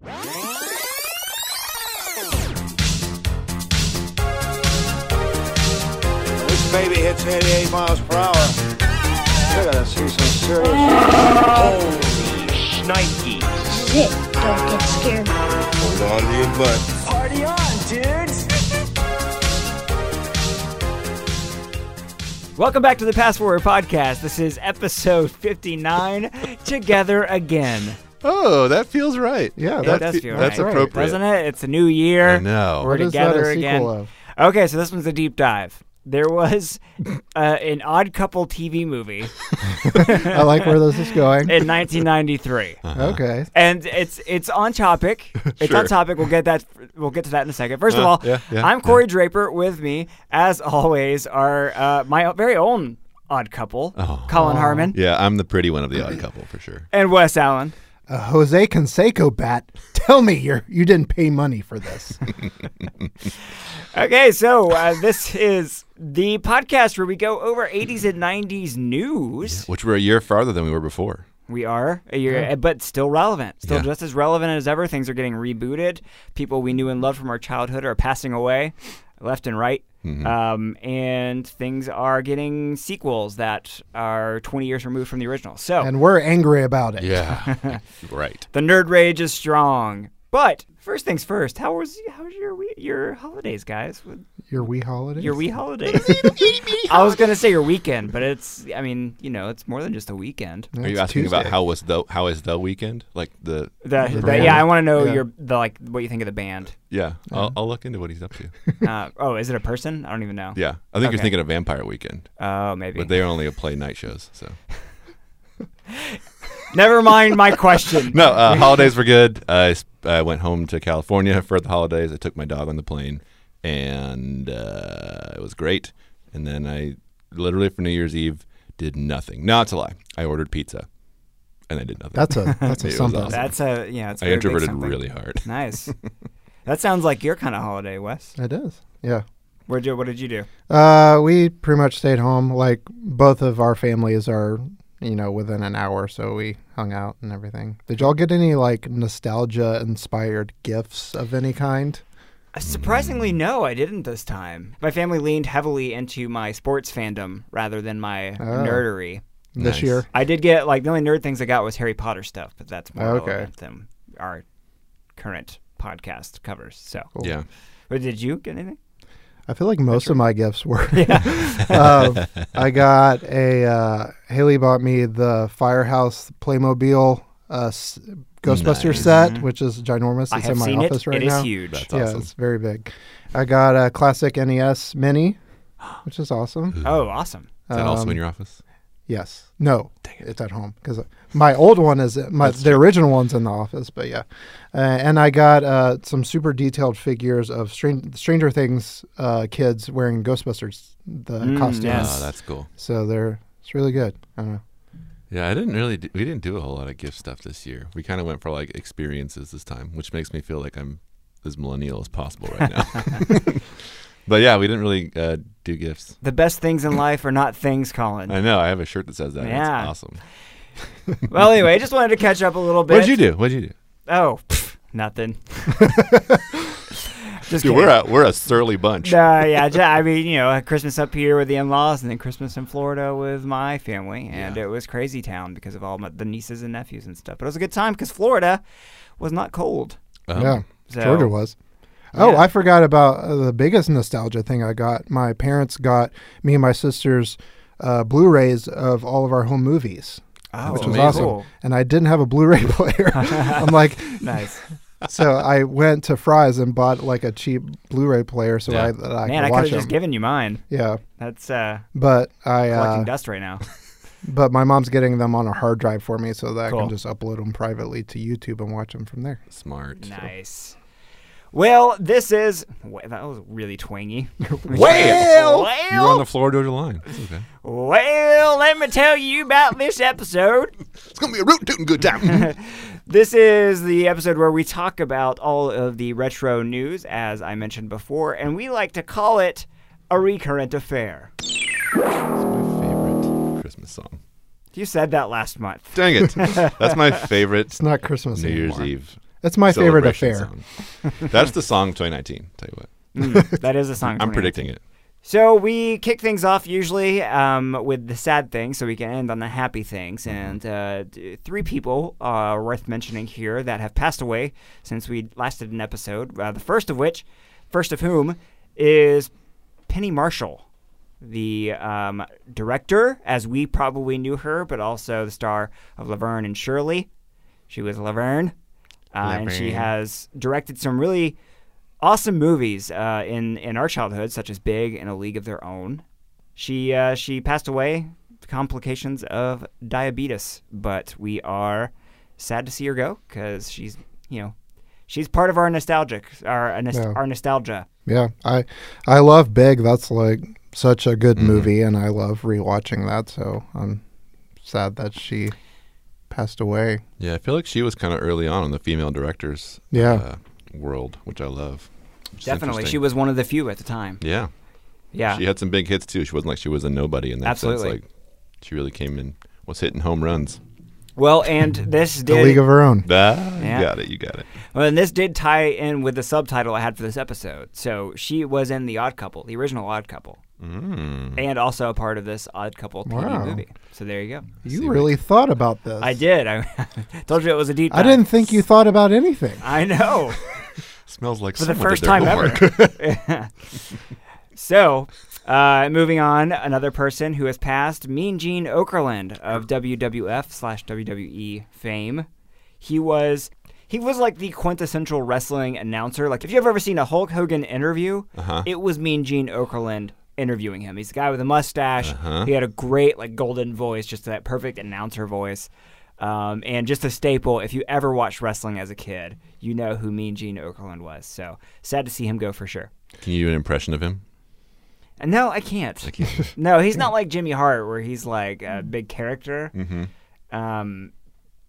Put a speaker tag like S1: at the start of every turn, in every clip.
S1: This baby hits 88 miles per hour. You're gonna see some serious.
S2: Nike.
S3: Shit, don't get scared.
S1: Hold on to your butt.
S2: Party on, dudes!
S4: Welcome back to the Pass Forward Podcast. This is episode 59, Together Again.
S5: Oh, that feels right.
S6: Yeah,
S4: It
S6: that,
S4: does
S5: fe-
S4: feel
S5: that's
S4: right,
S5: appropriate.
S4: Doesn't it? It's a new year.
S5: I know.
S4: We're
S6: what is that
S4: together
S6: a
S4: again.
S6: of?
S4: Okay, so this one's a deep dive. There was uh, an Odd Couple TV movie
S6: I like where this is going.
S4: in 1993.
S6: Okay.
S4: and it's it's on topic. It's on topic. We'll get that. We'll get to that in a second. First of
S5: Uh,
S4: all,
S5: yeah, yeah,
S4: I'm
S5: yeah.
S4: Corey Draper. With me, as always, are uh, my very own odd couple,
S5: Oh.
S4: Colin Harmon
S5: Yeah, I'm the pretty one of the odd couple for sure.
S4: and Wes Allen.
S6: Uh, Jose Canseco bat. Tell me you you didn't pay money for this.
S4: Okay, so uh, this is the podcast where we go over 80s and 90s news.
S5: Which we're a year farther than we were before.
S4: We are a year, but still relevant, still
S5: Yeah.
S4: just as relevant as ever. Things are getting rebooted. People we knew and loved from our childhood are passing away, left and right.
S5: Mm-hmm.
S4: Um, and things are getting sequels that are 20 years removed from the original. So
S6: and we're angry about it.
S5: Yeah. right.
S4: the nerd rage is strong. But first things first, how was how was your wee- your holidays, guys?
S6: Your wee holidays.
S4: Your wee holidays. I was gonna say your weekend, but it's I mean you know it's more than just a weekend.
S5: Are you
S6: It's
S5: asking about how was the how is the weekend? Like the
S4: The, the-
S6: band.
S4: yeah, I want to know
S6: Yeah.
S4: your the like what you think of the band.
S5: yeah. I'll, I'll look into what he's up to.
S4: Uh, oh, is it a person? I don't even know.
S5: Yeah, I think
S4: Okay.
S5: you're thinking of Vampire Weekend,
S4: Oh, maybe.
S5: but they only play night shows. So
S4: Never mind my question.
S5: no, uh, holidays were good. I, I went home to California for the holidays. I took my dog on the plane, and uh, it was great. And then I literally for New Year's Eve did nothing. Not it's a lie. I ordered pizza, and I did nothing.
S6: That's a that's a
S5: was
S6: something.
S5: awesome.
S4: That's a yeah. It's a
S5: I
S4: very big
S5: introverted really hard.
S4: Nice. that sounds like your kind of holiday, Wes.
S6: It is. Yeah.
S4: Where'd you, what did you do?
S6: Uh, we pretty much stayed home. Like both of our families are, you know, within an hour, so we hung out and everything. Did y'all get any like nostalgia inspired gifts of any kind?
S4: Uh, Surprisingly, no, I didn't this time. My family leaned heavily into my sports fandom rather than my
S6: Oh.
S4: nerdery.
S6: This
S5: Nice.
S6: year?
S4: I did get like the only nerd things I got was Harry Potter stuff, but that's more
S6: Okay.
S4: relevant than our current podcast covers. So,
S6: Cool.
S5: Yeah.
S4: but did you get anything?
S6: I feel like most of my gifts were. um, I got a uh, Haley bought me the Firehouse Playmobil uh, s- Ghostbuster
S5: Nice.
S6: set, which is ginormous.
S4: I
S6: It's
S4: have
S6: in my
S4: seen
S6: office
S4: it.
S6: right
S4: It is
S6: now.
S4: It is huge.
S5: That's
S6: yeah,
S5: awesome.
S6: it's very big. I got a classic NES Mini, which is awesome.
S4: Oh, awesome.
S5: Is that also
S6: Um,
S5: in your office?
S6: Yes. No, it's at home because my old one is my the original one's in the office. But yeah, uh, and I got uh, some super detailed figures of Stran- Stranger Things uh, kids wearing Ghostbusters the
S4: Mm,
S6: costumes.
S4: yes.
S5: Oh, that's cool.
S6: So they're it's really good. I don't know.
S5: Yeah, I didn't really. Do, we didn't do a whole lot of gift stuff this year. We kind of went for like experiences this time, which makes me feel like I'm as millennial as possible right now. but yeah, we didn't really uh, do gifts.
S4: The best things in life are not things, Colin.
S5: I know. I have a shirt that says that.
S4: Yeah.
S5: It's awesome.
S4: well, anyway, I just wanted to catch up a little bit.
S5: What did you do? What did you do?
S4: Oh, pff, nothing. just
S5: Dude,
S4: kidding.
S5: we're a we're a surly bunch.
S4: Uh, yeah, j- I mean, you know, Christmas up here with the in-laws, and then Christmas in Florida with my family, and
S5: Yeah.
S4: it was crazy town because of all my, the nieces and nephews and stuff. But it was a good time because Florida was not cold.
S5: Oh.
S6: yeah,
S4: So,
S6: Georgia was. Oh,
S4: Yeah.
S6: I forgot about uh, the biggest nostalgia thing I got. My parents got me and my sisters uh, Blu-rays of all of our home movies,
S4: Oh,
S6: which was
S5: amazing.
S6: awesome.
S4: cool.
S6: And I didn't have a Blu-ray player. I'm like,
S4: Nice.
S6: so I went to Fry's and bought like a cheap Blu-ray player so
S5: Yeah.
S6: I that I
S4: Man, I
S6: could
S4: could have just
S6: them.
S4: given you mine.
S6: yeah,
S4: That's uh,
S6: but I
S4: collecting
S6: uh,
S4: dust right now.
S6: but my mom's getting them on a hard drive for me so that I can just upload them privately to YouTube and watch them from there.
S5: Smart.
S4: Nice. Well, this is wa- that was really twangy.
S5: Well,
S4: well,
S5: you're on the Florida Georgia line. It's okay.
S4: well, let me tell you about this episode.
S5: It's gonna be a root tootin' good time.
S4: This is the episode where we talk about all of the retro news, as I mentioned before, and we like to call it a recurrent affair.
S5: It's my favorite Christmas song.
S4: You said that last month.
S5: Dang it! That's my favorite
S6: It's not Christmas
S5: New Year's. Eve.
S6: It's my favorite affair.
S5: That's the song 2019. Tell you what,
S4: Mm, that is a song.
S5: I'm predicting it.
S4: So we kick things off usually um, with the sad things, so we can end on the happy things.
S5: Mm-hmm.
S4: And uh, d- three people are worth mentioning here that have passed away since we last did an episode. Uh, the first of which, first of whom, is Penny Marshall, the um, director, as we probably knew her, but also the star of Laverne and Shirley. She was Laverne, uh, and she has directed some really awesome movies uh, in in our childhood, such as Big and A League of Their Own. She uh, she passed away complications of diabetes, but we are sad to see her go because she's you know she's part of our nostalgic our uh, nos-
S6: Yeah.
S4: our nostalgia.
S6: Yeah, I I love Big. That's like such a good
S5: Mhm.
S6: movie, and I love rewatching that. So I'm sad that she passed away.
S5: Yeah, I feel like she was kind of early on in the female directors
S6: Yeah.
S5: uh, world, which I love. which
S4: Definitely, she was one of the few at the time.
S5: Yeah,
S4: Yeah,
S5: she had some big hits too. She wasn't like she was a nobody in that
S4: Absolutely.
S5: sense. Like she really came in, was hitting home runs.
S4: well, and this
S6: The
S4: did
S6: League of Her Own.
S5: Ah,
S4: Yeah.
S5: you got it. You got it.
S4: Well, and this did tie in with the subtitle I had for this episode. So she was in The Odd Couple, the original Odd Couple,
S5: Mm.
S4: and also a part of this Odd Couple TV
S6: Wow.
S4: movie. So there you go.
S6: You
S5: See,
S6: really thought about this.
S4: I did. I told you it was a deep.
S6: I didn't think you thought about anything.
S4: I know
S5: Smells like
S4: for the first time
S5: homework.
S4: ever. so, uh, moving on, another person who has passed, Mean Gene Okerlund of WWF slash WWE fame. He was he was like the quintessential wrestling announcer. Like if you've ever seen a Hulk Hogan interview,
S5: Uh-huh.
S4: it was Mean Gene Okerlund interviewing him. He's the guy with a mustache.
S5: Uh-huh.
S4: He had a great like golden voice, just that perfect announcer voice. Um, and just a staple. If you ever watched wrestling as a kid, you know who Mean Gene Okerlund was. So sad to see him go for sure.
S5: Can you do an impression of him?
S4: And no, I can't.
S5: I can't.
S4: No, he's not like Jimmy Hart, where he's like a big character.
S5: mm-hmm.
S4: Um,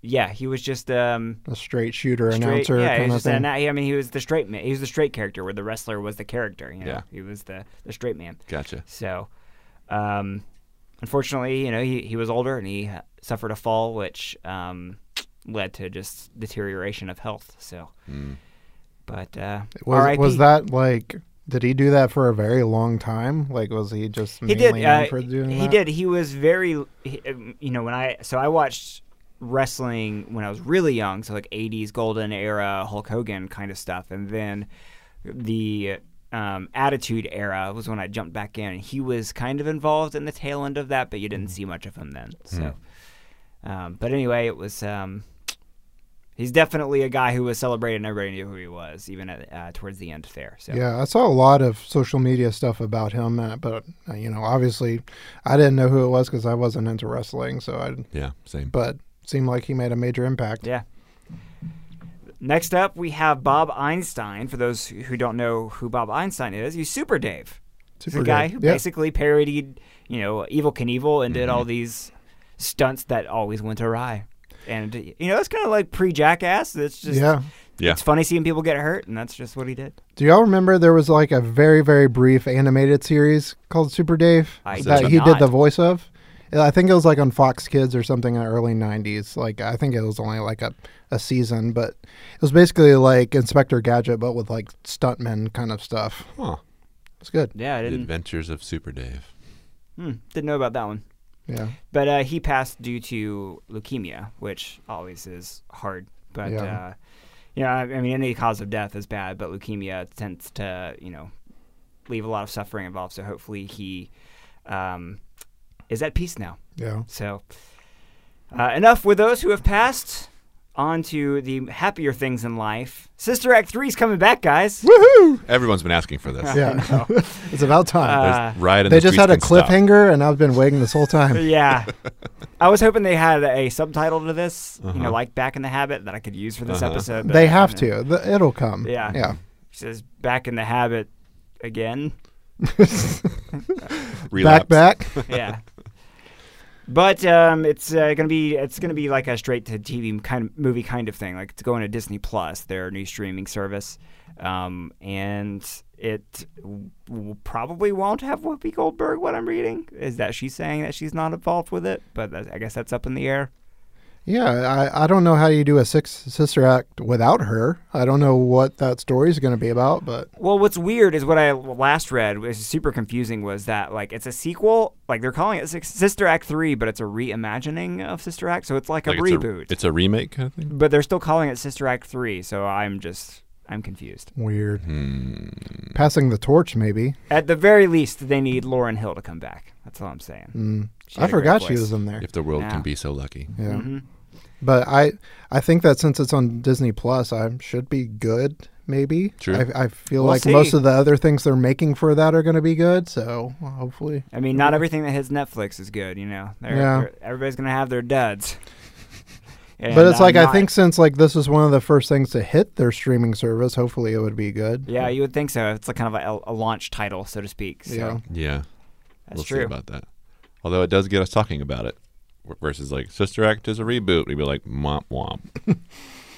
S4: yeah, he was just um,
S6: A straight shooter
S4: straight.
S6: announcer
S4: yeah,
S6: kind of thing.
S4: an, I mean, he was the straight man. He was the straight character, where the wrestler was the character. You know,
S5: Yeah.
S4: he was the the straight man.
S5: Gotcha.
S4: So, um, unfortunately, you know, he, he was older and he suffered a fall, which um, led to just deterioration of health. So,
S5: Mm.
S4: but uh,
S6: was, was that like? Did he do that for a very long time? Like, was he just
S4: he did? Uh,
S6: for doing
S4: he
S6: that?
S4: did. He was very, he, um, you know, when I so I watched wrestling when I was really young, so like '80s golden era Hulk Hogan kind of stuff, and then the um, Attitude Era was when I jumped back in. and He was kind of involved in the tail end of that, but you didn't see much of him then. So, um, but anyway, it was. Um, he's definitely a guy who was celebrated, and everybody knew who he was, even at, uh, towards the end there. So,
S6: Yeah, I saw a lot of social media stuff about him, uh, but uh, you know, obviously, I didn't know who it was because I wasn't into wrestling. So I,
S5: Yeah, same.
S6: but seemed like he made a major impact.
S4: Yeah. Next up, we have Bob Einstein. For those who don't know who Bob Einstein is, he's Super Dave.
S6: Super
S4: the guy who
S6: Yeah.
S4: basically parodied, you know, Evel Knievel and did all mm-hmm. these stunts that always went awry. And you know, it's kind of like pre-Jackass. It's just
S6: Yeah.
S5: Yeah.
S4: it's funny seeing people get hurt, and that's just what he did.
S6: Do y'all remember there was like a very very brief animated series called Super Dave
S4: I
S6: that he
S4: not.
S6: did the voice of? Yeah, I think it was like on Fox Kids or something in the early '90s. Like I think it was only like a, a season, but it was basically like Inspector Gadget, but with like stuntmen kind of stuff.
S5: Huh.
S6: It's good.
S4: Yeah, I didn't
S5: Adventures of Super Dave.
S4: hmm, didn't know about that one.
S6: Yeah,
S4: But uh, he passed due to leukemia, which always is hard. But
S6: Yeah.
S4: uh, you know, I, I mean, any cause of death is bad, but leukemia tends to you know leave a lot of suffering involved. So hopefully he um, is at peace now.
S6: yeah.
S4: So uh, enough with those who have passed. On to the happier things in life. Sister Act 3 is coming back, guys.
S6: Woohoo!
S5: Everyone's been asking for this.
S6: Yeah, it's about time.
S4: Uh,
S5: There's riot in
S6: they
S5: the
S6: just had a
S5: can stop.
S6: cliffhanger, and I've been waiting this whole time.
S4: yeah. I was hoping they had a subtitle to this, you know,
S5: Uh-huh.
S4: like Back in the Habit that I could use for this
S5: Uh-huh.
S4: episode. but,
S6: They have to. The- It'll come.
S4: Yeah.
S6: Yeah.
S4: She says back in the habit again.
S5: Relapse.
S6: Back back.
S4: Yeah. But um, it's uh, gonna be it's gonna be like a straight to TV kind of movie kind of thing. Like it's going to Disney Plus, their new streaming service, um, and it w- probably won't have Whoopi Goldberg. What I'm reading is that she's saying that she's not involved with it, but I guess that's up in the air.
S6: Yeah, I, I don't know how you do a six sister act without her. I don't know what that story is going to be about, but
S4: Well, what's weird is what I last read was super confusing. Was that like it's a sequel? Like they're calling it Sis- Sister Act three, but it's a reimagining of Sister Act, so it's like a
S5: Like
S4: reboot.
S5: It's a, it's a remake kind of thing.
S4: but they're still calling it Sister Act three, so I'm just I'm confused.
S6: weird.
S5: Hmm.
S6: Passing the torch, maybe.
S4: At the very least, they need Lauryn Hill to come back. That's all I'm saying.
S6: Mm. I
S4: had a great
S6: forgot she was in there.
S5: If the world
S4: Yeah.
S5: can be so lucky.
S6: Yeah,
S4: Mhm.
S6: But I I think that since it's on Disney Plus, I should be good. Maybe.
S5: True.
S6: I, I feel
S4: We'll
S6: like most of the other things they're making for that are going to be good. So hopefully,
S4: I mean, not everything that hits Netflix is good. You know, They're-
S6: Yeah.
S4: they're- everybody's gonna have their duds.
S6: but
S4: And
S6: it's like
S4: I'm
S6: I
S4: not-
S6: think since like this is one of the first things to hit their streaming service, hopefully it would be good.
S4: Yeah, you would think so. It's like kind of a, a launch title, so to speak. So
S6: Yeah.
S5: Yeah.
S4: that's
S5: we'll
S4: true.
S5: see about that. Although it does get us talking about it. W- Versus like Sister Act is a reboot. We'd be like womp womp.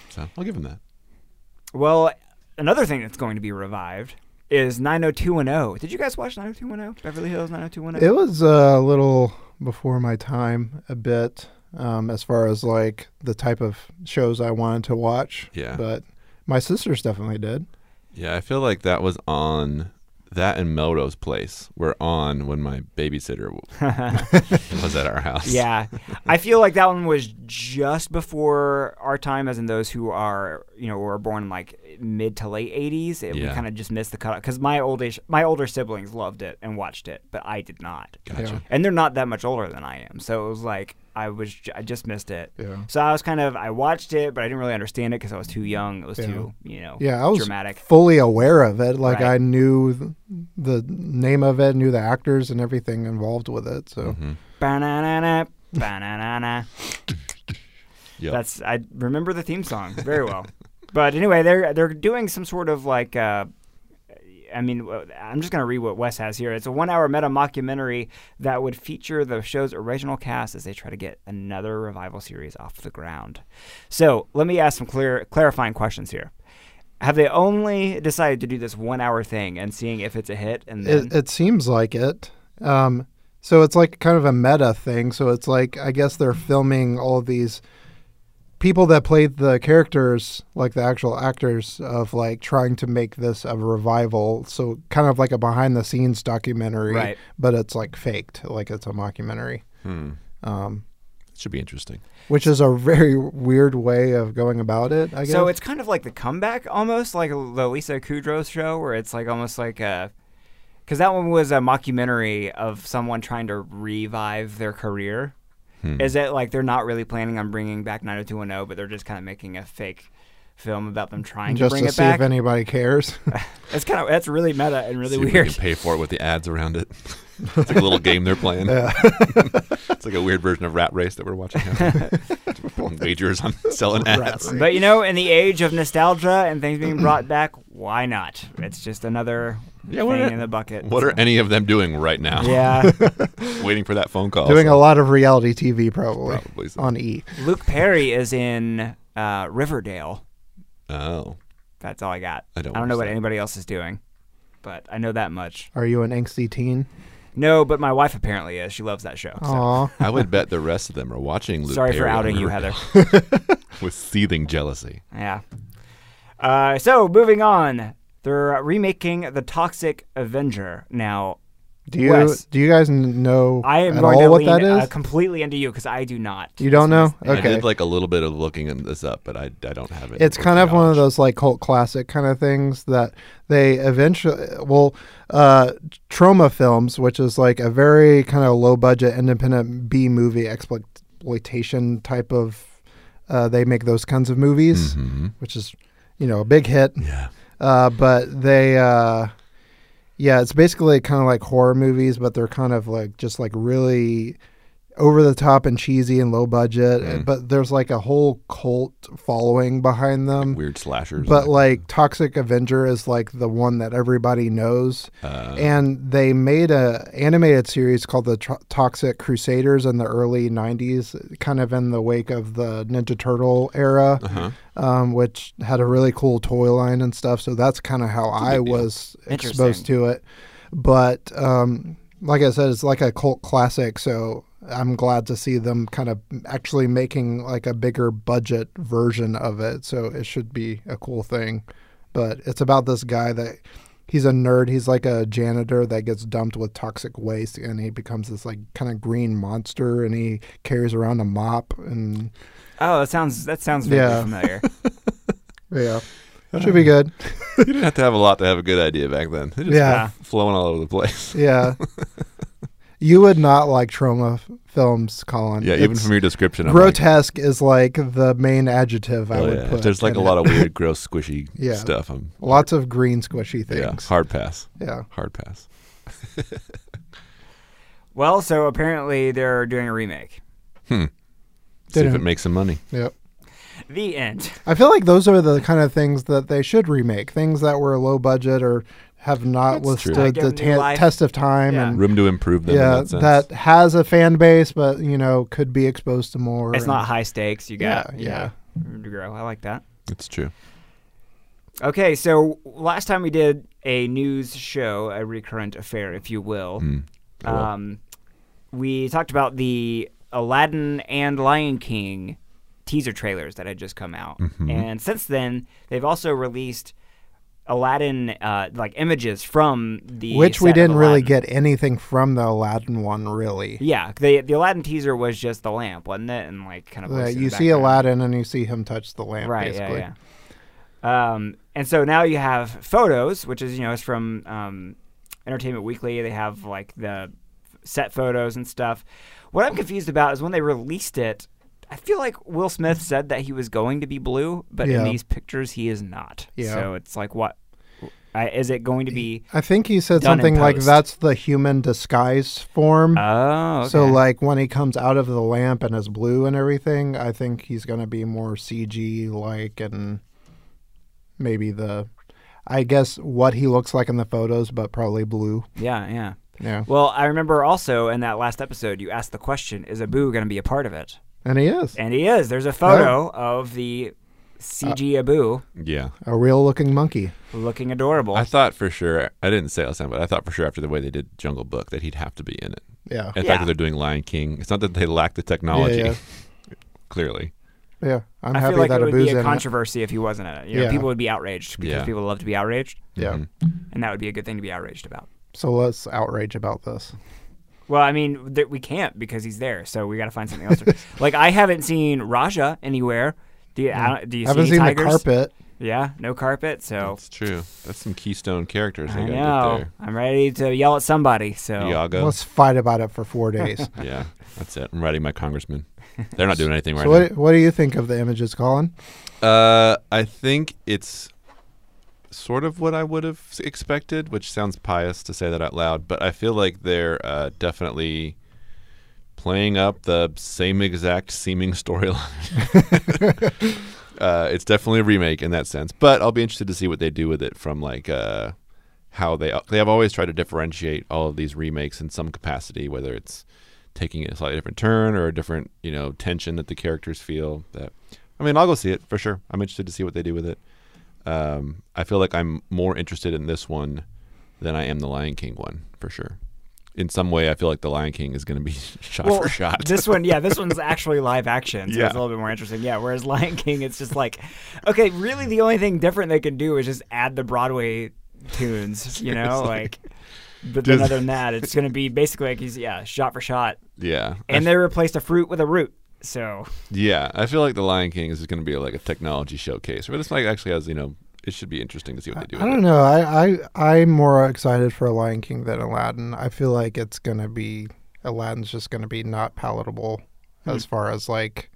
S5: so I'll give him that.
S4: Well, another thing that's going to be revived is 90210. Did you guys watch 90210? Beverly Hills 90210?
S6: It was a little before my time, a bit, um, as far as like the type of shows I wanted to watch.
S5: Yeah.
S6: But my sisters definitely did.
S5: Yeah, I feel like that was on that and Melrose Place were on when my babysitter was at our house.
S4: Yeah, I feel like that one was just before our time, as in those who are, you know, were born in like mid to late '80s. It, We kind of just missed the cut because my oldish, my older siblings loved it and watched it, but I did not.
S5: Gotcha.
S6: Yeah.
S4: And they're not that much older than I am, so it was like I was, j- I just missed it.
S6: Yeah.
S4: So I was kind of, I watched it, but I didn't really understand it because I was too young. It was
S6: Yeah.
S4: too, you know,
S6: Yeah, I was
S4: dramatic.
S6: fully aware of it. Like
S4: Right.
S6: I knew the name of it, knew the actors and everything involved with it. So
S5: Mhm.
S4: Ba-na-na-na, ba-na-na-na.
S5: Yep.
S4: That's I remember the theme song very well. but anyway, they're they're doing some sort of like uh, I mean, I'm just gonna read what Wes has here. It's a one-hour meta mockumentary that would feature the show's original cast as they try to get another revival series off the ground. So let me ask some clear clarifying questions here. Have they only decided to do this one-hour thing and seeing if it's a hit, and then
S6: it, it seems like it. Um, so it's like kind of a meta thing. So it's like I guess they're filming all of these people that played the characters, like the actual actors, of like trying to make this a revival. So kind of like a behind the scenes documentary,
S4: Right.
S6: but it's like faked, like it's a mockumentary.
S5: Hmm.
S6: Um,
S5: Should be interesting.
S6: which is a very weird way of going about it. I guess.
S4: So it's kind of like the comeback, almost like the Lisa Kudrow show, where it's like almost like a, because that one was a mockumentary of someone trying to revive their career.
S5: Hmm.
S4: Is it like they're not really planning on bringing back 90210, but they're just kind of making a fake film about them trying
S6: just
S4: to bring
S6: to
S4: it
S6: see
S4: back?
S6: if anybody cares.
S4: it's kind of that's really meta and really
S5: See if we
S4: weird.
S5: can pay for it with the ads around it. it's like a little game they're playing. it's like a weird version of Rat Race that we're watching. Wagers on selling ads.
S4: But you know, in the age of nostalgia and things being brought back, why not? It's just another
S5: Yeah, what
S4: thing
S5: are-
S4: in the bucket.
S5: What are any of them doing right now?
S4: yeah,
S5: Waiting for that phone call.
S6: Doing
S5: so
S6: a lot of reality TV probably,
S5: Probably so.
S6: on E.
S4: Luke Perry is in uh, Riverdale.
S5: Oh.
S4: That's all I got.
S5: I don't
S4: I don't know what anybody else is doing, but I know that much.
S6: Are you an angsty teen?
S4: No, but my wife apparently is. She loves that show. So.
S5: I would bet the rest of them are watching Luke
S4: Sorry for
S5: Perry on
S4: outing you, Heather.
S5: with seething jealousy.
S4: Yeah. Uh, so moving on, they're remaking the Toxic Avenger. Now,
S6: Do you
S4: Wes.
S6: do you guys know
S4: I am
S6: at
S4: going
S6: all
S4: to
S6: what
S4: lean
S6: that is?
S4: uh, completely into you because I do not.
S6: you don't know?
S5: I
S6: Okay.
S5: did like a little bit of looking this up, but I, I don't have it.
S6: it's kind of one of those like cult classic kind of things that they eventually well uh Troma films which is like a very kind of low budget independent b movie exploitation type of uh they make those kinds of movies
S5: Mhm.
S6: which is you know a big hit
S5: Yeah.
S6: uh but they uh yeah it's basically kind of like horror movies but they're kind of like just like really over the top and cheesy and low budget
S5: Mm.
S6: but there's like a whole cult following behind them
S5: Weird slashers.
S6: but like Toxic Avenger is like the one that everybody knows,
S5: uh,
S6: and they made a animated series called the Tro- Toxic Crusaders in the early '90s, kind of in the wake of the Ninja Turtle era,
S5: uh-huh.
S6: um, which had a really cool toy line and stuff. So that's kind of how I
S5: deal.
S6: was exposed to it. But um, like I said, it's like a cult classic. So I'm glad to see them kind of actually making like a bigger budget version of it. So it should be a cool thing. But it's about this guy that he's a nerd. He's like a janitor that gets dumped with toxic waste and he becomes this like kind of green monster and he carries around a mop and
S4: Oh, that sounds that sounds very
S6: Yeah.
S4: familiar.
S6: yeah. Should be good.
S5: you didn't have to have a lot to have a good idea back then. Just
S6: Yeah.
S5: flowing all over the place.
S6: Yeah. you would not like Troma f- films, Colin.
S5: Yeah, even
S6: It's-
S5: from your description, I'm like,
S6: grotesque is like the main adjective I
S5: oh,
S6: would
S5: yeah.
S6: put.
S5: There's like
S6: in
S5: a
S6: it.
S5: lot of weird, gross, squishy
S6: Yeah.
S5: stuff. I'm
S6: lots of green squishy
S5: yeah,
S6: things.
S5: hard pass,
S6: Yeah.
S5: hard pass.
S4: well, so apparently they're doing a remake.
S5: Hmm. See if
S6: Didn't-
S5: it makes some money.
S6: Yep.
S4: The end.
S6: I feel like those are the kind of things that they should remake. Things that were low budget or have not
S5: That's
S6: withstood the ta- test of time
S4: Yeah.
S6: and
S5: Room to improve them.
S6: yeah,
S5: in that, sense.
S6: that has a fan base, but you know could be exposed to more.
S4: It's
S6: and-
S4: not high stakes. You got
S6: Yeah, yeah.
S4: room to grow. I like that.
S5: it's true.
S4: Okay, so last time we did a news show, a recurrent affair, if you will.
S5: Mm. Cool.
S4: Um, we talked about the Aladdin and Lion King teaser trailers that had just come out,
S5: Mhm.
S4: and since then they've also released Aladdin uh, like images from the
S6: which we didn't really get anything from the Aladdin one, really.
S4: Yeah, the the Aladdin teaser was just the lamp, wasn't it? And like kind of
S6: Uh, you see. Aladdin and you see him touch the lamp,
S4: right?
S6: basically.
S4: Yeah, yeah. Um, and so now you have photos, which is you know it's from um, Entertainment Weekly. They have like the set photos and stuff. What I'm confused about is when they released it. I feel like Will Smith said that he was going to be blue, but in these pictures he is not.
S6: Yeah.
S4: So it's like, what I, is it going to be?
S6: I think he said something like that's the human disguise form.
S4: Oh, okay.
S6: So like when he comes out of the lamp and is blue and everything, I think he's gonna be more CG like and maybe the I guess what he looks like in the photos, but probably blue.
S4: yeah, yeah.
S6: Yeah.
S4: Well, I remember also in that last episode, you asked the question: Is Abu going to be a part of it?
S6: And he is.
S4: And he is. There's a photo of the CG Abu
S5: Yeah.
S6: A real looking monkey.
S4: looking adorable.
S5: I thought for sure. I didn't say it last time, but I thought for sure after the way they did Jungle Book that he'd have to be in it.
S6: Yeah.
S5: And the
S4: Yeah.
S5: fact that they're doing Lion King, it's not that they lack the technology.
S6: Yeah,
S5: Clearly.
S6: Yeah. I'm
S4: I
S6: happy
S4: feel like
S6: that
S4: it would
S6: Abu's
S4: be
S6: in
S4: a
S6: it.
S4: controversy if he wasn't in it. You know,
S6: Yeah.
S4: people would be outraged because
S5: Yeah.
S4: people love to be outraged,
S6: Yeah.
S5: Mhm.
S4: and that would be a good thing to be outraged about.
S6: So let's outrage about this.
S4: Well, I mean, th- we can't because he's there, so we got to find something else. like I haven't seen Rajah anywhere. Do you? I don't, you
S6: I haven't
S4: see
S6: seen
S4: tigers?
S6: the carpet.
S4: Yeah, no carpet. So
S5: That's true. That's some keystone characters they
S4: I
S5: got
S4: know
S5: there.
S4: I'm ready to yell at somebody. So
S5: Iago.
S6: Let's fight about it for four days.
S5: yeah, that's it. I'm writing my congressman. They're not doing anything right now.
S6: so what what do you think of the images, Colin?
S5: Uh, I think it's sort of what I would have expected, which sounds pious to say that out loud, but I feel like they're uh, definitely playing up the same exact seeming storyline. uh, it's definitely a remake in that sense, but I'll be interested to see what they do with it from like uh, how they they have always tried to differentiate all of these remakes in some capacity, whether it's taking a slightly different turn or a different you know tension that the characters feel. That I mean, I'll go see it for sure. I'm interested to see what they do with it. Um, I feel like I'm more interested in this one than I am the Lion King one for sure. In some way, I feel like the Lion King is going to be shot
S4: well,
S5: for shot.
S4: this one, yeah, this one's actually live action, so
S5: Yeah.
S4: it's a little bit more interesting. Yeah, whereas Lion King, it's just like, okay, really, the only thing different they can do is just add the Broadway tunes, you know, like. But then other than that, it's going to be basically like he's yeah, shot for shot,
S5: yeah,
S4: and they replaced a fruit with a root. So
S5: Yeah, I feel like the Lion King is going to be like a technology showcase. Where this like actually has, you know, it should be interesting to see what they do.
S6: I
S5: with
S6: don't
S5: it.
S6: know. I, I I'm more excited for a Lion King than Aladdin. I feel like it's gonna be Aladdin's just gonna be not palatable as hmm. far as like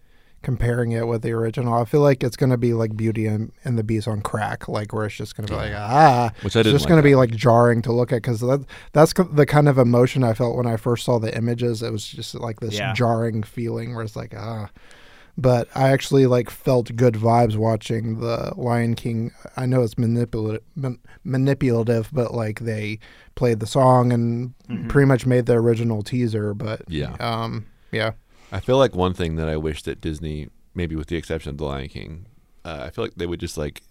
S6: comparing it with the original. I feel like it's gonna be like Beauty and, and the Beast on crack, like where it's just gonna be like ah,
S5: Which I
S6: it's just
S5: like
S6: gonna
S5: that.
S6: be like jarring to look at because that that's the kind of emotion I felt when I first saw the images. It was just like this
S4: Yeah.
S6: jarring feeling where it's like ah. But I actually like felt good vibes watching the Lion King. I know it's manipulative, manipulative, but like they played the song and pretty much made the original teaser. But
S5: Yeah.
S6: um, yeah,
S5: I feel like one thing that I wish that Disney, maybe with the exception of the Lion King, uh, I feel like they would just like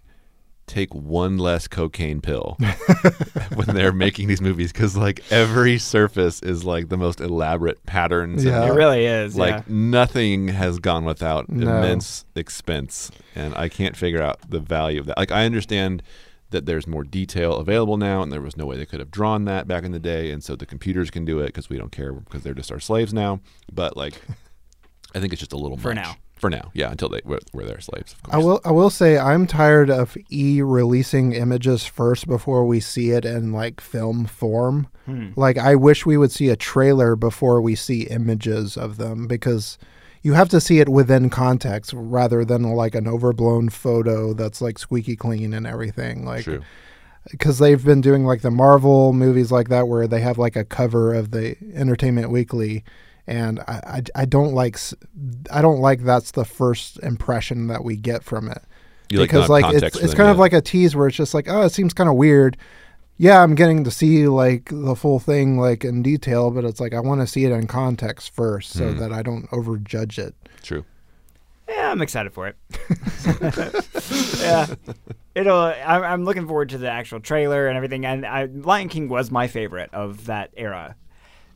S5: take one less cocaine pill when they're making these movies because like every surface is like the most elaborate patterns. and,
S6: Yeah.
S4: It really is.
S5: like
S4: yeah.
S5: nothing has gone without
S6: No.
S5: immense expense and i can't figure out the value of that like i understand that there's more detail available now and there was no way they could have drawn that back in the day and so the computers can do it because we don't care because they're just our slaves now but like i think it's just a little
S4: For
S5: much.
S4: now.
S5: for now yeah until they were, were their slaves of course
S6: I will. I will say I'm tired of e releasing images first before we see it in like film form. Hmm. Like I wish we would see a trailer before we see images of them because you have to see it within context rather than like an overblown photo that's like squeaky clean and everything. Like
S5: true
S6: because they've been doing like the Marvel movies like that where they have like a cover of the Entertainment Weekly, and I, I, I don't like s- I don't like that's the first impression that we get from it
S5: You
S6: because
S5: not
S6: like it's it's
S5: them,
S6: kind of like a tease where it's just like oh it seems kind of weird. Yeah, I'm getting to see like the full thing like in detail, but it's like I want to see it in context first so
S5: Hmm.
S6: that I don't overjudge it.
S5: true
S4: Yeah, I'm excited for it. yeah, it'll. I'm, I'm looking forward to the actual trailer and everything. And I, Lion King was my favorite of that era,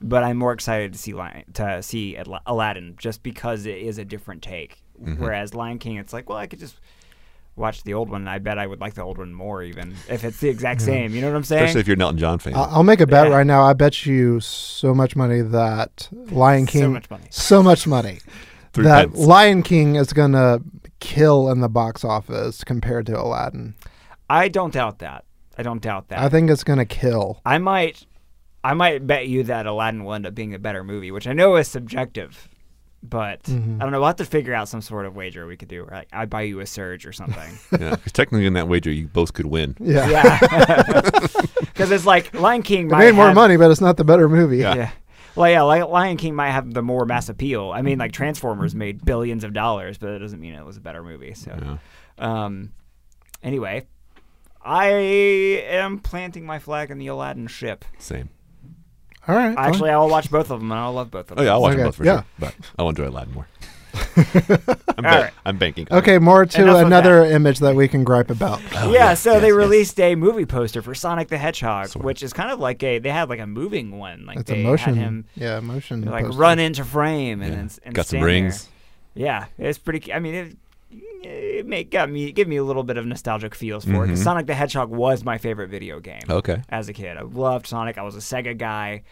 S4: but I'm more excited to see Lion, to see Aladdin just because it is a different take.
S5: Mm-hmm.
S4: Whereas Lion King, it's like, well, I could just watch the old one. and I bet I would like the old one more, even if it's the exact same. You know what I'm saying?
S5: especially if you're an elton john fan
S6: I- I'll make a bet
S4: Yeah.
S6: right now. I bet you so much money that Lion King,
S4: So
S6: King
S4: much money.
S6: so much money that
S5: pence.
S6: Lion King is gonna kill in the box office compared to Aladdin.
S4: I don't doubt that. I don't doubt that.
S6: I think it's gonna kill.
S4: I might, I might bet you that Aladdin will end up being a better movie, which I know is subjective, but
S6: Mm-hmm.
S4: I don't know. We'll have to figure out some sort of wager we could do. Like I buy you a surge or something.
S5: yeah 'cause technically in that wager you both could win
S6: Yeah,
S4: yeah, because it's like Lion King
S6: it
S4: might
S6: made more
S4: have-
S6: money, but it's not the better movie.
S5: Yeah.
S4: Yeah. Well, yeah, like Lion King might have the more mass appeal. I mean, like Transformers made billions of dollars, but that doesn't mean it was a better movie. So,
S5: Yeah.
S4: um, anyway, I am planting my flag in the Aladdin ship.
S5: same
S6: All right. fine.
S4: Actually, I'll watch both of them, and I'll love both of them.
S5: oh yeah i'll watch
S6: Okay,
S5: them both for
S6: yeah.
S5: sure but i'll enjoy aladdin more I'm,
S4: All
S5: bet-
S4: right.
S5: I'm banking
S6: okay, more to
S4: Enough of
S6: another image that we can gripe about.
S5: Oh,
S4: yeah,
S5: yes,
S4: so
S5: yes,
S4: they
S5: yes.
S4: released a movie poster for Sonic the Hedgehog,
S5: Sort of.
S4: which is kind of like a they had like a moving one, like
S6: It's
S4: they
S6: a motion.
S4: had him
S6: yeah, motion.
S4: like
S6: poster.
S4: run into frame and,
S5: Yeah.
S4: and, and
S5: got some
S4: stand
S5: rings
S4: there. Yeah, it's pretty. I mean, it, it made, got me give me a little bit of nostalgic feels for it. 'cause
S5: Mhm.
S4: Sonic the Hedgehog was my favorite video game.
S5: Okay.
S4: As a kid, I loved Sonic. I was a Sega guy.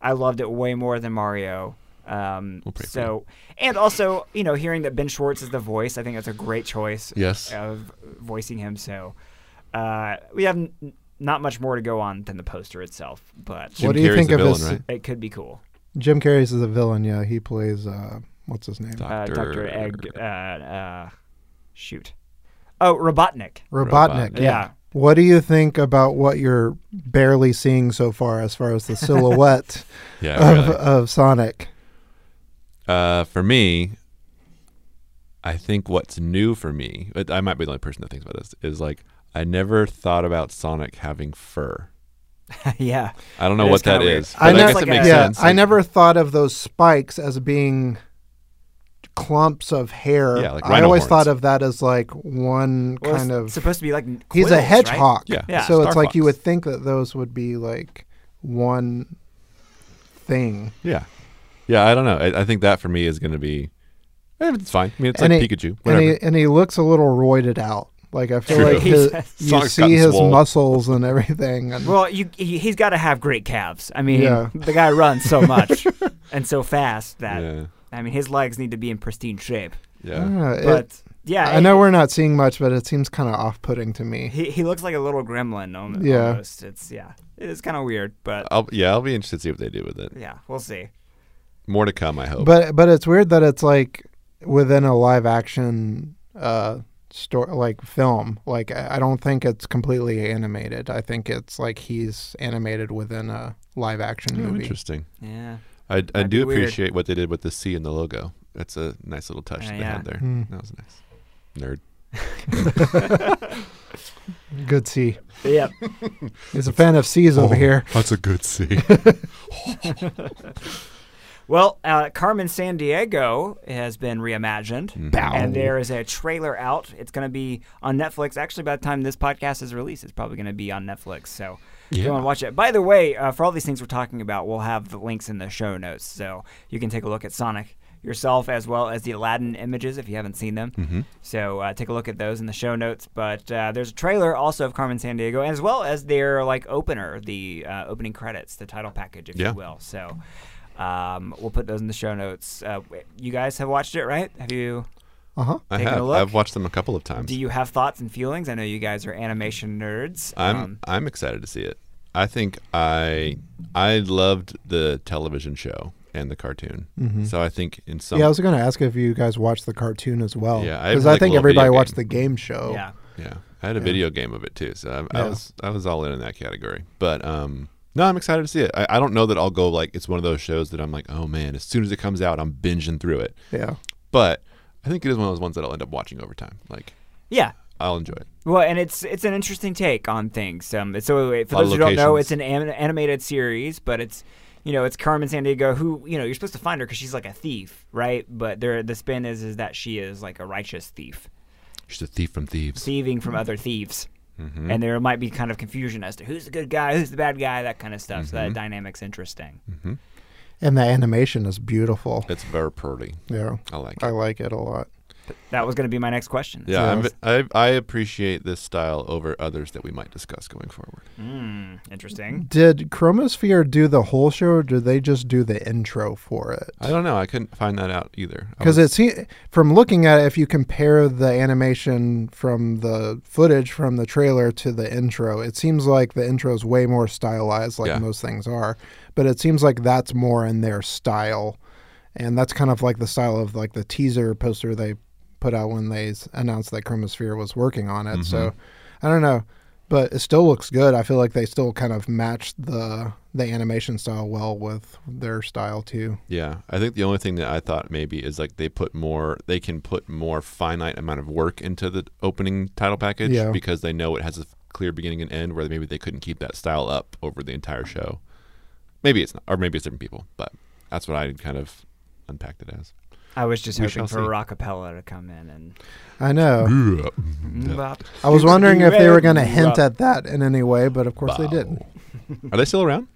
S4: I loved it way more than Mario. Um,
S5: Well, pretty
S4: so, and also, you know, hearing that Ben Schwartz is the voice, I think that's a great choice.
S5: Yes.
S4: Of voicing him. So, uh, we have n- not much more to go on than the poster itself, but
S5: Jim
S6: What do you
S5: Carrey's
S6: think of
S5: villain,
S6: his-
S5: right?
S4: it could be cool.
S6: Jim Carrey's is a villain. Yeah, he plays. Uh, what's his name?
S5: Doc-
S4: uh,
S5: Dr.
S4: Dr. Egg. Shoot. Oh, Robotnik.
S6: Robotnik.
S5: Robotnik.
S4: Yeah.
S6: What do you think about what you're barely seeing so far, as far as the silhouette
S5: Yeah.
S6: of,
S5: really.
S6: of Sonic?
S5: Uh, for me, I think what's new for me, I might be the only person that thinks about this, is like I never thought about Sonic having fur.
S4: yeah.
S5: I don't know
S4: It
S5: what
S4: is
S5: that
S4: weird.
S5: is.
S6: I
S5: But I,
S6: never-
S5: guess
S4: like
S5: it makes
S4: a-
S6: yeah,
S5: sense.
S6: I never thought of those spikes as being clumps of hair.
S5: Yeah, like
S6: I always
S5: horns.
S6: thought of that as like one
S4: Well,
S6: kind
S4: it's
S6: of.
S4: supposed to be like
S6: He's
S4: quills,
S6: a
S4: right?
S6: hedgehog.
S5: Yeah.
S4: Yeah.
S6: So
S5: Star
S6: it's like you would think that those would be like one thing.
S5: Yeah. Yeah, I don't know. I, I think that for me is going to be. eh, it's fine. I mean, it's
S6: And
S5: like
S6: he-
S5: Pikachu.
S6: And he and he looks a little roided out. Like I feel
S5: True.
S6: like his,
S4: He's-
S6: you see his
S5: swole.
S6: muscles and everything. And
S4: Well, you he, he's got to have great calves. I mean,
S6: Yeah.
S4: the guy runs so much and so fast that
S5: yeah.
S4: I mean, his legs need to be in pristine shape.
S5: Yeah.
S6: Uh, it-
S4: But yeah,
S6: I know we're not seeing much, but it seems kind of off-putting to me.
S4: he he looks like a little gremlin. al-
S6: Yeah.
S4: Almost. It's yeah. It is kind of weird, but
S5: I'll, yeah, I'll be interested to see what they do with it.
S4: yeah, we'll see.
S5: More to come, I hope.
S6: But but it's weird that it's like within a live-action uh story like film. Like I I don't think it's completely animated. I think it's like he's animated within a live-action
S5: Oh,
S6: movie.
S5: interesting.
S4: Yeah.
S5: I, I do
S4: be weird.
S5: appreciate what they did with the C in the logo. That's a nice little touch
S4: Uh,
S5: they
S4: yeah.
S5: had there.
S6: Hmm.
S5: That was nice. Nerd.
S6: Good C.
S4: Yep.
S6: He's a fan of C's over
S5: Oh.
S6: here.
S5: That's a good C.
S4: Well, uh, Carmen Sandiego has been reimagined,
S5: Mm-hmm.
S4: and there is a trailer out. It's going to be on Netflix. Actually, by the time this podcast is released, it's probably going to be on Netflix. So
S5: Yeah.
S4: go and watch it. By the way, uh, for all these things we're talking about, we'll have the links in the show notes, so you can take a look at Sonic yourself as well as the Aladdin images if you haven't seen them.
S5: Mm-hmm.
S4: So uh, take a look at those in the show notes. But uh, there's a trailer also of Carmen Sandiego, as well as their like opener, the uh, opening credits, the title package, if
S5: Yeah.
S4: you will. So. Um, we'll put those in the show notes. Uh, you guys have watched it, right? Have you?
S6: Uh huh.
S5: I
S4: Taking a
S5: have.
S4: look?
S5: I've watched them a couple of times.
S4: Do you have thoughts and feelings? I know you guys are animation nerds.
S5: I'm
S4: Um,
S5: I'm excited to see it. I think I I loved the television show and the cartoon. So I think in some
S6: Yeah, I was going to ask if you guys watched the cartoon as well.
S5: Yeah, I
S6: because
S5: have,
S6: I
S5: like, a
S6: think everybody watched the game show.
S4: yeah.
S5: Yeah, I had a video game of it too, so I, I
S6: Yeah.
S5: was I was all in in that category. But um, no, I'm excited to see it. I, I don't know that I'll go like it's one of those shows that I'm like, oh man, as soon as it comes out, I'm binging through it.
S6: Yeah.
S5: But I think it is one of those ones that I'll end up watching over time. Like
S4: Yeah.
S5: I'll enjoy it.
S4: Well, and it's it's an interesting take on things. Um, so for those who don't know, it's an anim- animated series, but it's you know it's Carmen Sandiego who you know you're supposed to find her because she's like a thief, right? But there the spin is is that she is like a righteous thief,
S5: She's a thief from thieves.
S4: thieving from other thieves.
S5: Mm-hmm.
S4: And there might be kind of confusion as to who's the good guy, who's the bad guy, that kind of stuff. So
S5: Mm-hmm.
S4: that dynamic's interesting.
S6: And the animation is beautiful.
S5: It's very pretty.
S6: Yeah.
S5: I like it.
S6: I like it a lot.
S4: That was going to be my next question.
S5: Yeah, I'm, I I appreciate this style over others that we might discuss going forward.
S4: Mm, interesting.
S6: Did Chromosphere do the whole show or did they just do the intro for it?
S5: I don't know. I couldn't find that out either.
S6: Because
S5: was-
S6: it se- from looking at it, if you compare the animation from the footage from the trailer to the intro, it seems like the intro is way more stylized, like
S5: Yeah.
S6: most things are. But it seems like that's more in their style, and that's kind of like the style of like the teaser poster they put out when they announced that Chromosphere was working on it. So mm-hmm. I don't know, but it still looks good. I feel like they still kind of matched the the animation style well with their style too.
S5: Yeah, I think the only thing that I thought maybe is like they put more, they can put more finite amount of work into the opening title package
S6: Yeah.
S5: because they know it has a clear beginning and end. Where maybe they couldn't keep that style up over the entire show. Maybe it's not, or maybe it's different people, but that's what I kind of unpacked it as.
S4: I was just
S5: We
S4: hoping for
S5: see.
S4: Rockapella to come in and.
S6: I know. I was wondering if they were going to hint at that in any way, but of course they didn't.
S5: Are they still around?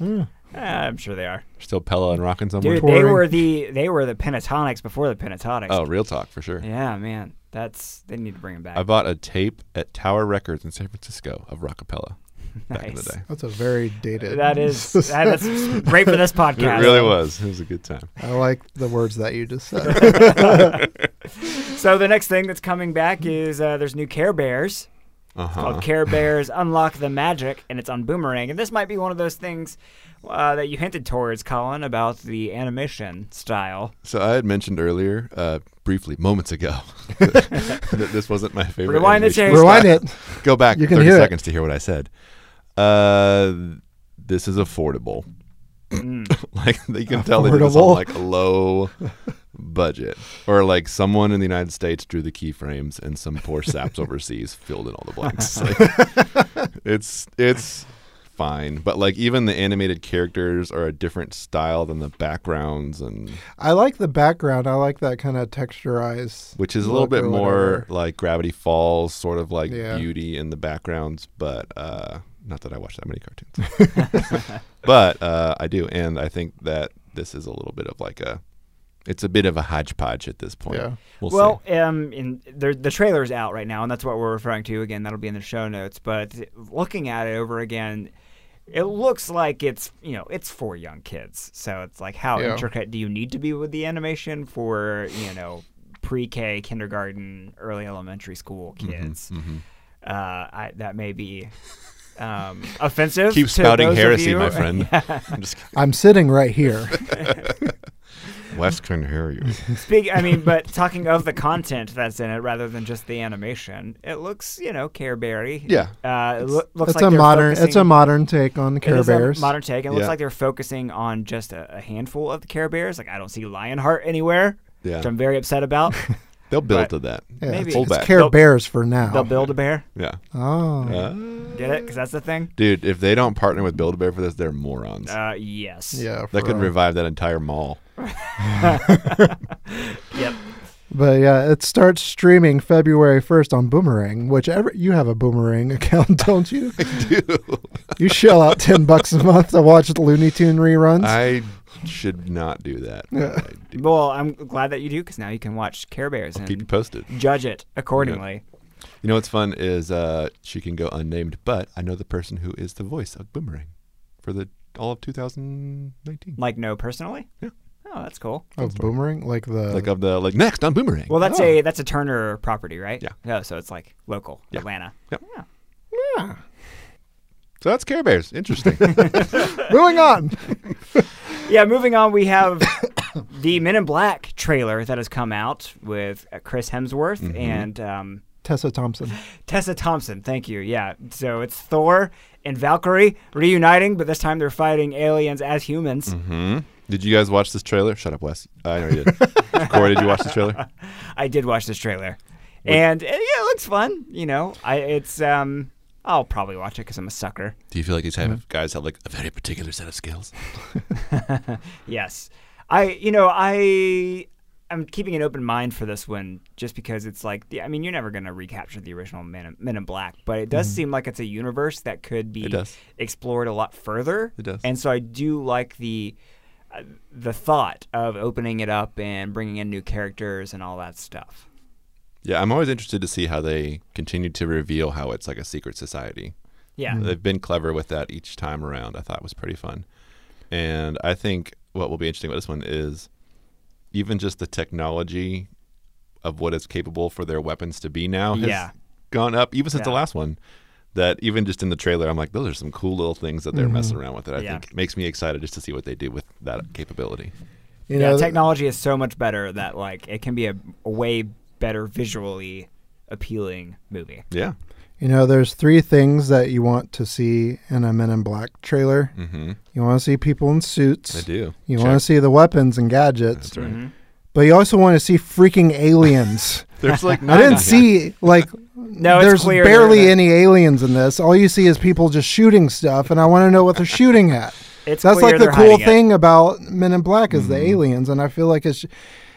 S4: Ah, I'm sure they are.
S5: Still Pella and rocking somewhere?
S4: Dude, they were the they were the Pentatonix before the Pentatonix.
S5: Oh, real talk for sure.
S4: yeah, man, that's they need to bring him back.
S5: I bought a tape at Tower Records in San Francisco of Rockapella back in the
S4: Nice.
S5: day.
S6: That's a very dated.
S4: that is that's great for this podcast.
S5: It really was. It was a good time.
S6: I like the words that you just said.
S4: So the next thing that's coming back is uh, there's new Care Bears
S5: Uh-huh.
S4: called Care Bears Unlock the Magic, and it's on Boomerang. And this might be one of those things uh, that you hinted towards, Colin, about the animation style.
S5: So I had mentioned earlier, uh, briefly, moments ago, that this wasn't my favorite.
S4: Rewind the
S5: animation
S4: tape.
S6: Rewind it.
S5: Go back
S6: You can
S5: 30
S6: hear it.
S5: seconds to hear what I said. Uh, this is affordable. like they can tell they did this on like a low budget, or like someone in the United States drew the keyframes and some poor saps overseas filled in all the blanks. Like, it's it's fine, but like even the animated characters are a different style than the backgrounds and
S6: I like the background. I like that kind of texturized.
S5: which is a little bit more
S6: whatever.
S5: like Gravity Falls, sort of like
S6: Yeah.
S5: beauty in the backgrounds. But uh, not that I watch that many cartoons, but uh, I do, and I think that this is a little bit of like a, it's a bit of a hodgepodge at this point.
S6: Yeah.
S5: We'll,
S4: well,
S5: see.
S4: um, in the the trailer's out right now, and that's what we're referring to. Again, that'll be in the show notes. But looking at it over again, it looks like it's you know it's for young kids. So it's like how
S6: Yeah.
S4: intricate do you need to be with the animation for you know pre-K, kindergarten, early elementary school
S5: Mm-hmm,
S4: kids? Uh, I, that may be. Um, offensive.
S5: keep
S4: to
S5: spouting
S4: those of
S5: heresy,
S4: you.
S5: my friend. I'm just
S6: I'm sitting right here.
S5: Wes can hear you.
S4: Speak. I mean, but talking of the content that's in it rather than just the animation, it looks, you know, Care Berry.
S5: Yeah.
S4: Uh, it loo- looks
S6: it's
S4: like
S6: a
S4: they're
S6: modern. It's a
S4: focusing-
S6: modern take on
S4: it
S6: Care
S4: is a
S6: Bears.
S4: modern take. and It looks like they're focusing on just a, a handful of the Care Bears. Like I don't see Lionheart anywhere,
S5: Yeah.
S4: which I'm very upset about.
S5: They'll build
S4: But-
S5: to that.
S6: Yeah,
S4: Maybe.
S6: it's, it's
S5: back.
S6: Care
S4: They'll-
S6: Bears for now.
S4: They'll build a bear.
S5: Yeah.
S6: Oh,
S5: Uh,
S4: Get it? Because that's the thing.
S5: dude, if they don't partner with Build a Bear for this, they're morons.
S4: Uh, yes.
S6: yeah.
S5: that
S6: for
S5: could
S6: real.
S5: revive that entire mall.
S4: Yep.
S6: But yeah, it starts streaming February 1st on Boomerang, which ever, you have a Boomerang account, don't you? I do. You shell out 10 bucks a month to watch the Looney Tune reruns.
S5: I should not do that.
S6: Yeah.
S5: Do.
S4: Well, I'm glad that you do because now you can watch Care Bears
S5: I'll
S4: and
S5: keep you posted.
S4: judge it accordingly.
S5: You know what's fun is uh, she can go unnamed, but I know the person who is the voice of Boomerang for the all of 2019.
S4: Like, no, personally.
S5: Yeah.
S4: Oh, that's cool.
S6: of Boomerang? Like the.
S5: Like of the like next on Boomerang.
S4: Well, that's
S6: Oh.
S4: a that's a Turner property, right?
S5: Yeah.
S4: Oh, so it's like local
S5: Yeah.
S4: Atlanta.
S5: Yep.
S4: Yeah.
S6: yeah.
S5: So that's Care Bears. Interesting.
S6: Moving on.
S4: Yeah, moving on, we have the Men in Black trailer that has come out with uh, Chris Hemsworth
S5: Mm-hmm.
S4: and um,
S6: Tessa Thompson.
S4: Tessa Thompson. Thank you. Yeah, so it's Thor and Valkyrie reuniting, but this time they're fighting aliens as humans.
S5: hmm Did you guys watch this trailer? Shut up, Wes. I know you did. Corey, did you watch this trailer?
S4: I did watch this trailer, and uh, yeah, it looks fun. You know, I it's um. I'll probably watch it because I'm a sucker.
S5: Do you feel like these type of guys have like a very particular set of skills?
S4: Yes, I you know I I'm keeping an open mind for this one just because it's like yeah, I mean you're never gonna recapture the original Men in, Men in Black, but it does seem like it's a universe that could be explored a lot further.
S5: It does.
S4: and so I do like the uh, the thought of opening it up and bringing in new characters and all that stuff.
S5: Yeah, I'm always interested to see how they continue to reveal how it's like a secret society.
S4: Yeah, mm-hmm.
S5: They've been clever with that each time around. I thought it was pretty fun. And I think what will be interesting with this one is even just the technology of what is capable for their weapons to be now has
S4: Yeah.
S5: gone up, even since the last one. That even just in the trailer, I'm like, those are some cool little things that they're mm-hmm. messing around with. That I
S4: Yeah.
S5: think makes me excited just to see what they do with that capability.
S6: You
S4: yeah.
S6: know,
S4: Technology is so much better that like it can be a, a way better visually appealing movie.
S5: Yeah.
S6: you know, there's three things that you want to see in a Men in Black trailer.
S5: Mm-hmm.
S6: You want to see people in suits.
S5: I do.
S6: You
S5: Check.
S6: want to see the weapons and gadgets.
S5: That's right.
S4: Mm-hmm.
S6: But you also want to see freaking aliens.
S5: There's like
S6: I didn't see like
S4: No,
S6: there's
S4: clear
S6: barely
S4: that-
S6: any aliens in this. All you see is people just shooting stuff, and I want to know what they're shooting at.
S4: It's
S6: That's like the cool
S4: hiding it.
S6: thing about Men in Black is
S5: Mm-hmm.
S6: the aliens, and I feel like it's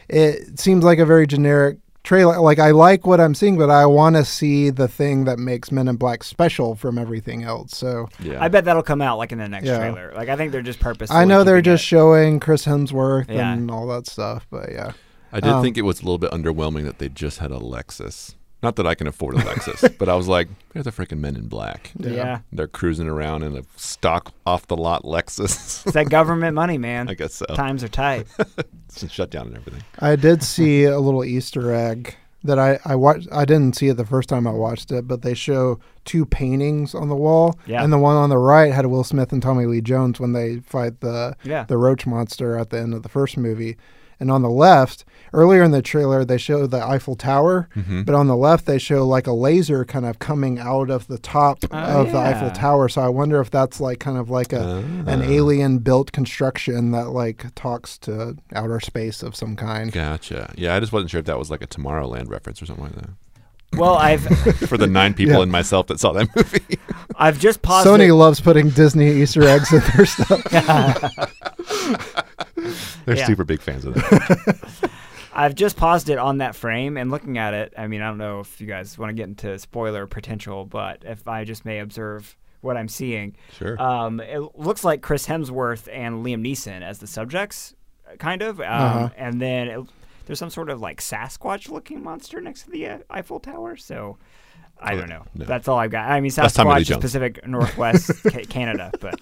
S6: it seems like a very generic trailer. Like I like what I'm seeing, but I want to see the thing that makes Men in Black special from everything else. So
S5: Yeah.
S4: I bet that'll come out like in the next
S6: Yeah.
S4: trailer. Like I think they're just purposefully.
S6: I know they're just
S4: it-
S6: showing Chris Hemsworth
S4: Yeah.
S6: and all that stuff, but yeah.
S5: I did
S6: Um,
S5: think it was a little bit underwhelming that they just had a Lexus. Not that I can afford a Lexus, but I was like, they're the freaking men in black.
S4: yeah.
S5: They're cruising around in a stock off the lot Lexus.
S4: It's that government money, man.
S5: I guess so.
S4: Times are tight.
S5: It's shut down and everything.
S6: I did see a little Easter egg that I I watched. I didn't see it the first time I watched it, but they show two paintings on the wall,
S4: Yeah.
S6: and the one on the right had Will Smith and Tommy Lee Jones when they fight the
S4: Yeah.
S6: the roach monster at the end of the first movie. And on the left, earlier in the trailer, they show the Eiffel Tower,
S5: Mm-hmm.
S6: but on the left, they show like a laser kind of coming out of the top
S4: Oh,
S6: of the Eiffel. Tower. So I wonder if that's like kind of like a an
S5: Ah.
S6: alien built construction that like talks to outer space of some kind.
S5: Gotcha. Yeah, I just wasn't sure if that was like a Tomorrowland reference or something like that.
S4: Well, I've
S5: For the nine people
S6: Yeah.
S5: and myself that saw that movie.
S4: I've just paused.
S6: Sony
S4: it.
S6: loves putting Disney Easter eggs in their stuff.
S5: They're
S4: Yeah.
S5: super big fans of that.
S4: I've just paused it on that frame and looking at it. I mean, I don't know if you guys want to get into spoiler potential, but if I just may observe what I'm seeing,
S5: Sure.
S4: um, it looks like Chris Hemsworth and Liam Neeson as the subjects, kind of, um,
S6: Uh-huh.
S4: and then it, there's some sort of like Sasquatch-looking monster next to the uh, Eiffel Tower. So. I
S5: Oh,
S4: don't know.
S5: no.
S4: That's all I've got. I mean,
S5: That's Tommy Lee
S4: Sasquatch is Pacific Northwest ca- Canada, but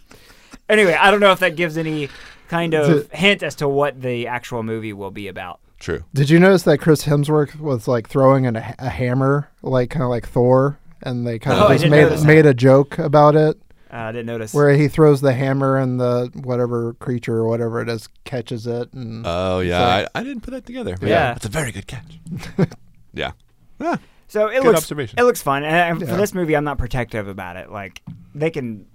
S4: anyway, I don't know if that gives any kind of
S6: The-
S4: hint as to what the actual movie will be about.
S5: True.
S6: Did you notice that Chris Hemsworth was like throwing an, a hammer, like kind of like Thor, and they kind
S4: Oh,
S6: of
S4: I
S6: just
S4: didn't
S6: made
S4: that.
S6: made a joke about it,
S4: Uh, I didn't notice.
S6: where he throws the hammer and the whatever creature or whatever it is catches it, and
S5: Oh, yeah. I, I didn't put that together. But
S4: Yeah.
S5: That's a very good catch. yeah. Yeah.
S4: so it
S5: good
S4: looks
S5: observation.
S4: it looks fun, and, and
S6: Yeah.
S4: for this movie, I'm not protective about it. Like they can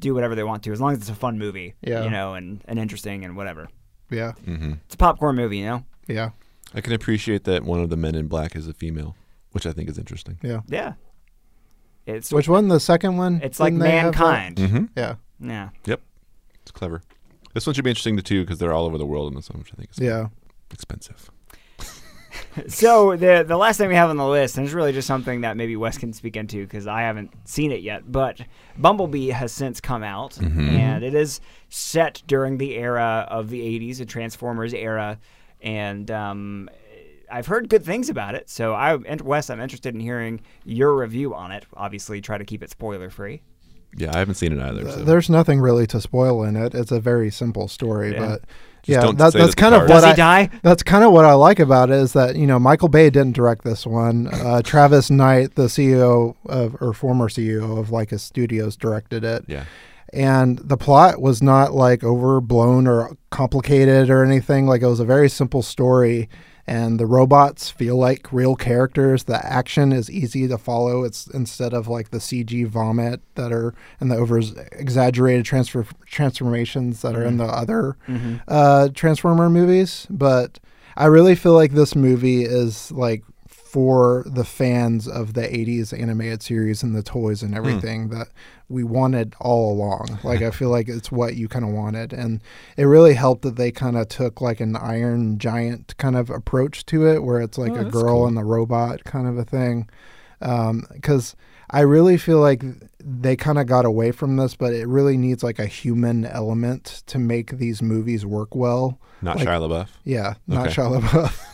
S4: do whatever they want to, as long as it's a fun movie,
S6: Yeah.
S4: you know, and, and interesting and whatever.
S6: yeah,
S5: Mm-hmm.
S4: It's a popcorn movie, you know.
S6: yeah.
S5: I can appreciate that one of the men in black is a female, which I think is interesting.
S6: Yeah.
S4: Yeah. It's
S6: Which one? The second one?
S4: it's like
S6: Didn't they have that?
S4: mankind.
S5: Mm-hmm.
S6: Yeah.
S4: Yeah.
S5: Yep, it's clever. This one should be interesting to too because they're all over the world in this one, which I think is
S6: Yeah.
S5: expensive.
S4: So the the last thing we have on the list, and it's really just something that maybe Wes can speak into because I haven't seen it yet. But Bumblebee has since come out, and it is set during the era of the '80s, the Transformers era, and um, I've heard good things about it. So I, and Wes, I'm interested in hearing your review on it. Obviously, try to keep it spoiler free.
S5: Yeah, I haven't seen it either. So.
S6: There's nothing really to spoil in it. It's a very simple story,
S4: Yeah.
S6: but
S5: Just
S6: yeah,
S5: don't
S6: that,
S5: say
S6: that's
S5: that
S6: kind of
S5: car-
S6: what
S4: Does he
S6: I
S4: die?
S6: that's kind of what I like about it is that you know Michael Bay didn't direct this one. Uh, Travis Knight, the CEO of or former CEO of like Laika Studios, directed it.
S5: yeah,
S6: and the plot was not like overblown or complicated or anything like it was a very simple story and the robots feel like real characters. The action is easy to follow. It's instead of like the cg vomit that are and the over exaggerated transfer transformations that are in the other uh, transformer movies. But i really feel like this movie is like for the fans of the 80s animated series and the toys and everything that we wanted all along. Like I feel like it's what you kind of wanted and it really helped that they kind of took like an iron giant kind of approach to it where it's like
S5: Oh,
S6: a girl
S5: cool.
S6: and a robot kind of a thing. Um cuz I really feel like they kind of got away from this, but it really needs like a human element to make these movies work well.
S5: not
S6: Like-
S5: Shia LaBeouf.
S6: Yeah, not
S5: Okay.
S6: Shia LaBeouf.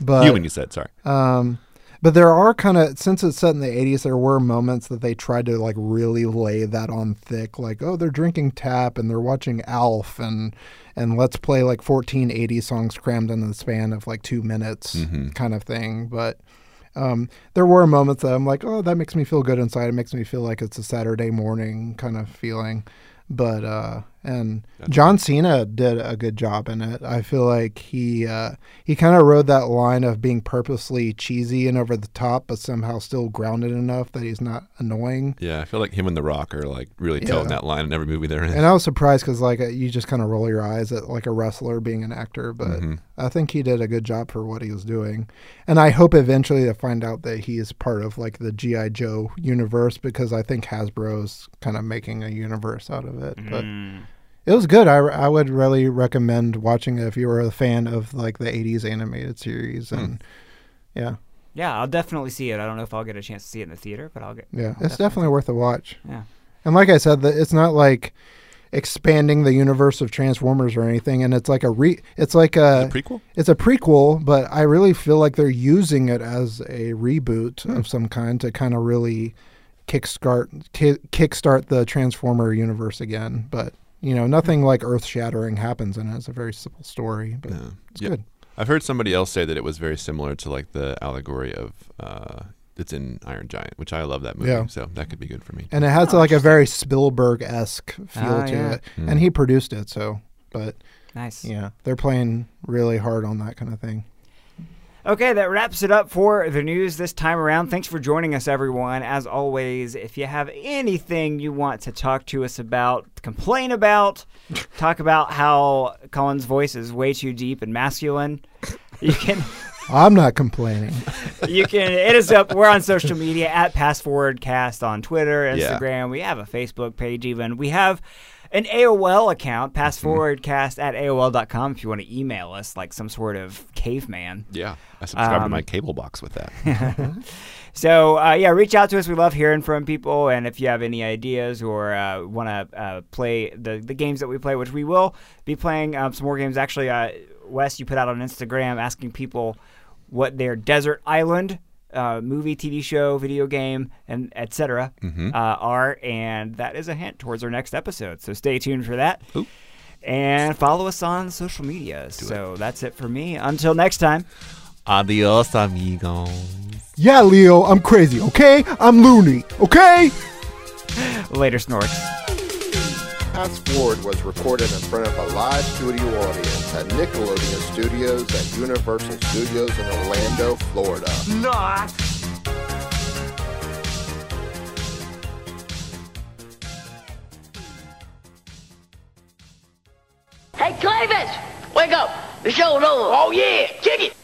S6: but
S5: Human, you said. Sorry.
S6: um, but there are kind of since it's set in the 80s, there were moments that they tried to like really lay that on thick, like oh they're drinking Tab and they're watching Alf and and let's play like 14 80 songs crammed in the span of like two minutes
S5: Mhm.
S6: kind of thing. But um, there were moments that I'm like oh that makes me feel good inside. It makes me feel like it's a Saturday morning kind of feeling. But uh, and
S5: Gotcha.
S6: John Cena did a good job in it. I feel like he uh, he kind of rode that line of being purposely cheesy and over the top, but somehow still grounded enough that he's not annoying.
S5: Yeah, I feel like him and The Rock are like really
S6: Yeah.
S5: telling that line in every movie they're in.
S6: And I was surprised because like uh, you just kind of roll your eyes at like a wrestler being an actor, but
S5: Mhm.
S6: I think he did a good job for what he was doing. And I hope eventually to find out that he is part of like the GI Joe universe because I think Hasbro's kind of making a universe out of it. But
S4: Mm.
S6: It was good. I, I would really recommend watching it if you were a fan of like the 80s animated series and yeah.
S4: Yeah, I'll definitely see it. I don't know if I'll get a chance to see it in the theater, but I'll get.
S6: Yeah,
S4: I'll
S6: it's definitely worth a watch.
S4: Yeah.
S6: And like I said, the, it's not like expanding the universe of Transformers or anything, and it's like a re. It's like a.
S5: The prequel?
S6: it's a prequel, but I really feel like they're using it as a reboot of some kind to kind of really kickstart ki- kickstart the Transformer universe again. But you know, nothing like earth shattering happens in it. It's a very simple story, but
S5: Yeah.
S6: it's
S5: Yeah.
S6: good.
S5: I've heard somebody else say that it was very similar to like the allegory of uh, it's in Iron Giant, which I love that movie.
S6: Yeah.
S5: So that could be good for me.
S6: And it has
S4: Oh,
S6: like a very Spielberg esque feel
S4: Ah,
S6: to
S4: yeah.
S6: it,
S5: Mm.
S6: and he produced it. So, but
S4: Nice.
S6: yeah, they're playing really hard on that kind of thing.
S4: Okay, that wraps it up for the news this time around. Thanks for joining us, everyone. As always, if you have anything you want to talk to us about, complain about, talk about how Colin's voice is way too deep and masculine, you can
S6: I'm not complaining.
S4: you can hit us up. We're on social media at Pass Forward Cast on Twitter,
S5: Yeah.
S4: Instagram. We have a Facebook page, even. We have an AOL account, passforwardcast at AOL.com, if you want to email us like some sort of caveman.
S5: Yeah. I subscribe to
S4: Um,
S5: my cable box with that.
S4: So uh, yeah, reach out to us. We love hearing from people, and if you have any ideas or uh, want to uh, play the the games that we play, which we will be playing um, some more games. Actually, uh, Wes, you put out on Instagram asking people what their desert island uh, movie, TV show, video game, and etc.
S5: Mhm.
S4: Uh, are, and that is a hint towards our next episode. So stay tuned for that.
S5: Ooh.
S4: And follow us on social media. so that's it for me. Until next time.
S5: Adios, amigos.
S6: Yeah, Leo, I'm crazy. Okay, I'm loony. Okay.
S4: Later, Snorks.
S1: Pass Forward was recorded in front of a live studio audience at Nickelodeon Studios at Universal Studios in Orlando, Florida.
S2: Not.
S7: Hey, Clavis! Wake up! The show's over. Oh, yeah! Kick it!